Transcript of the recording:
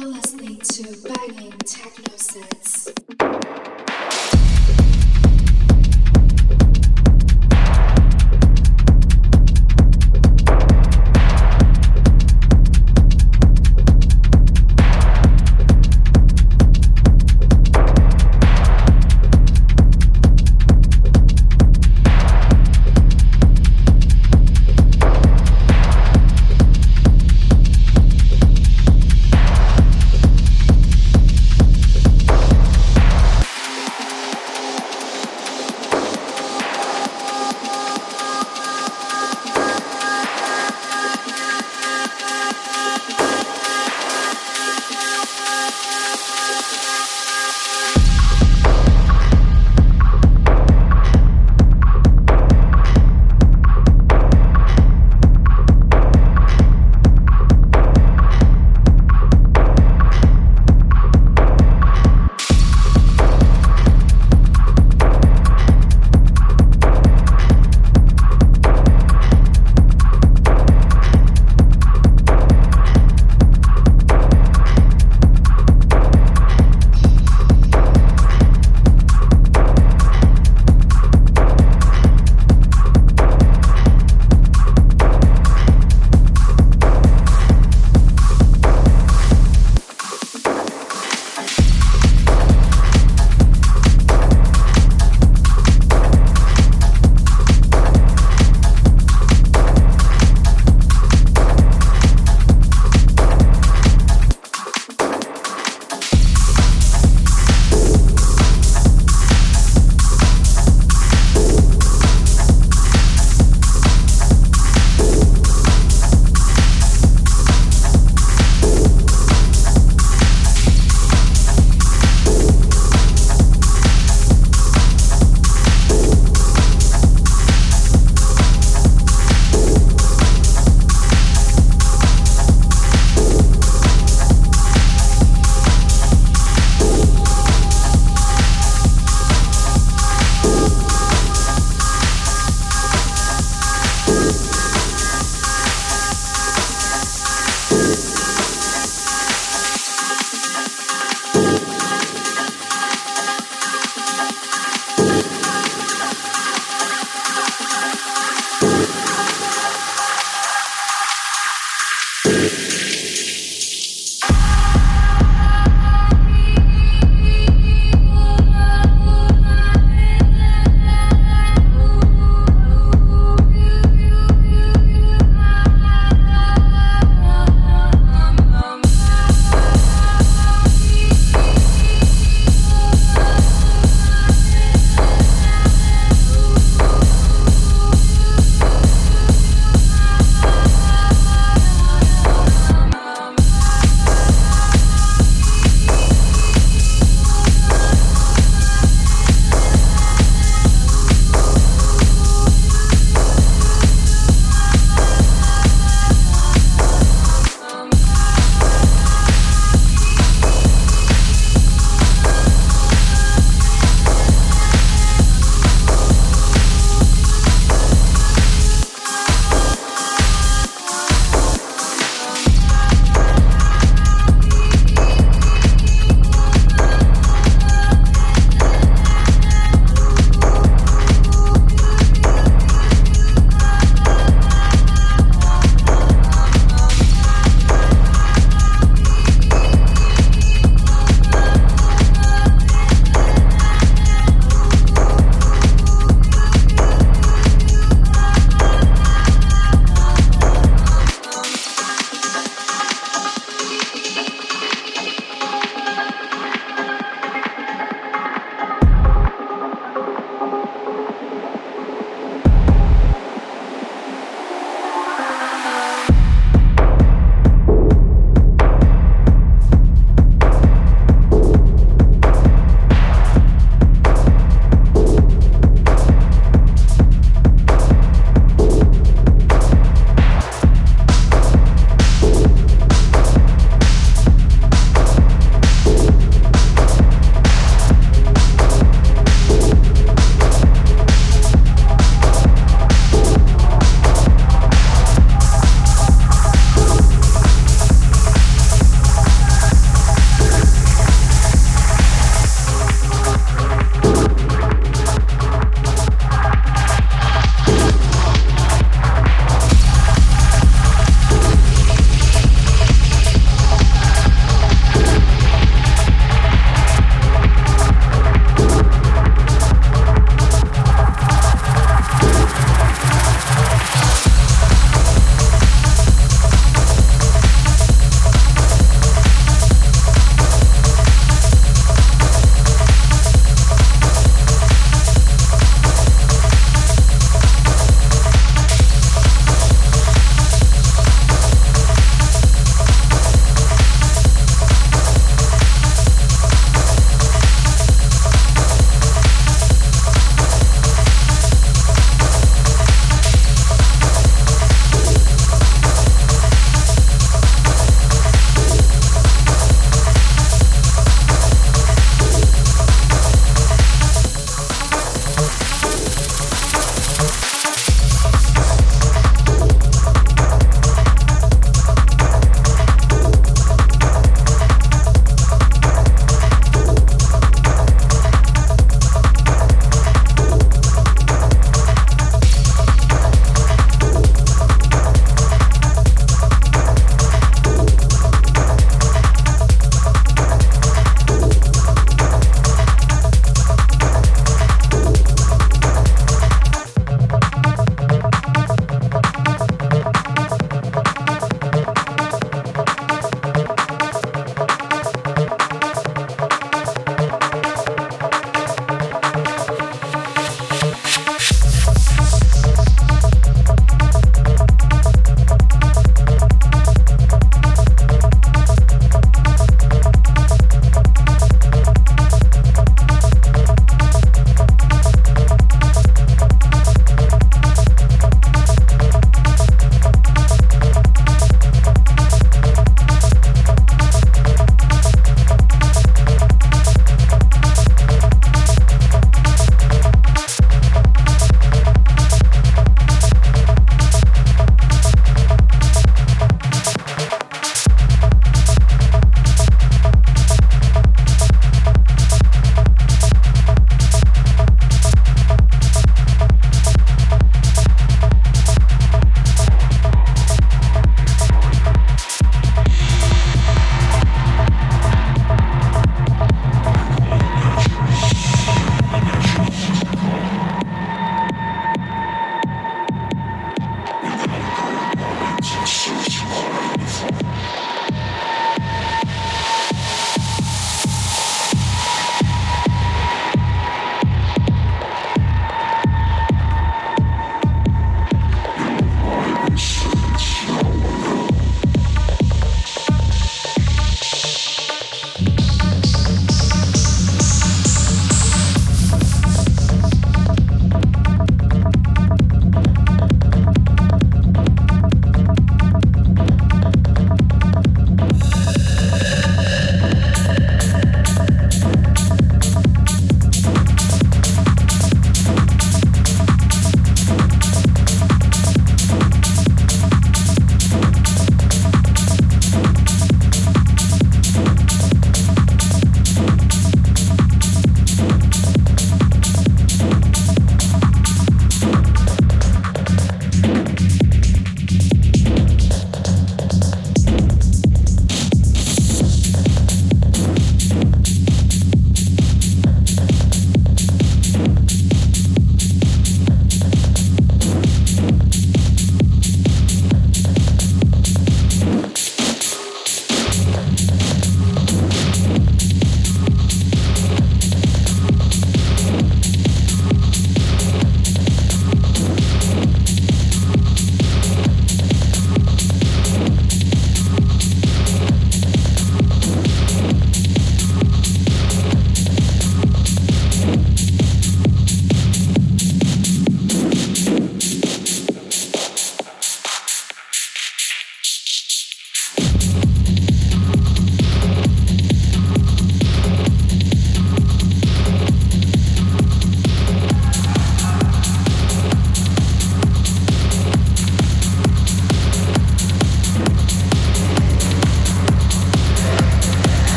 You're listening to banging techno sets.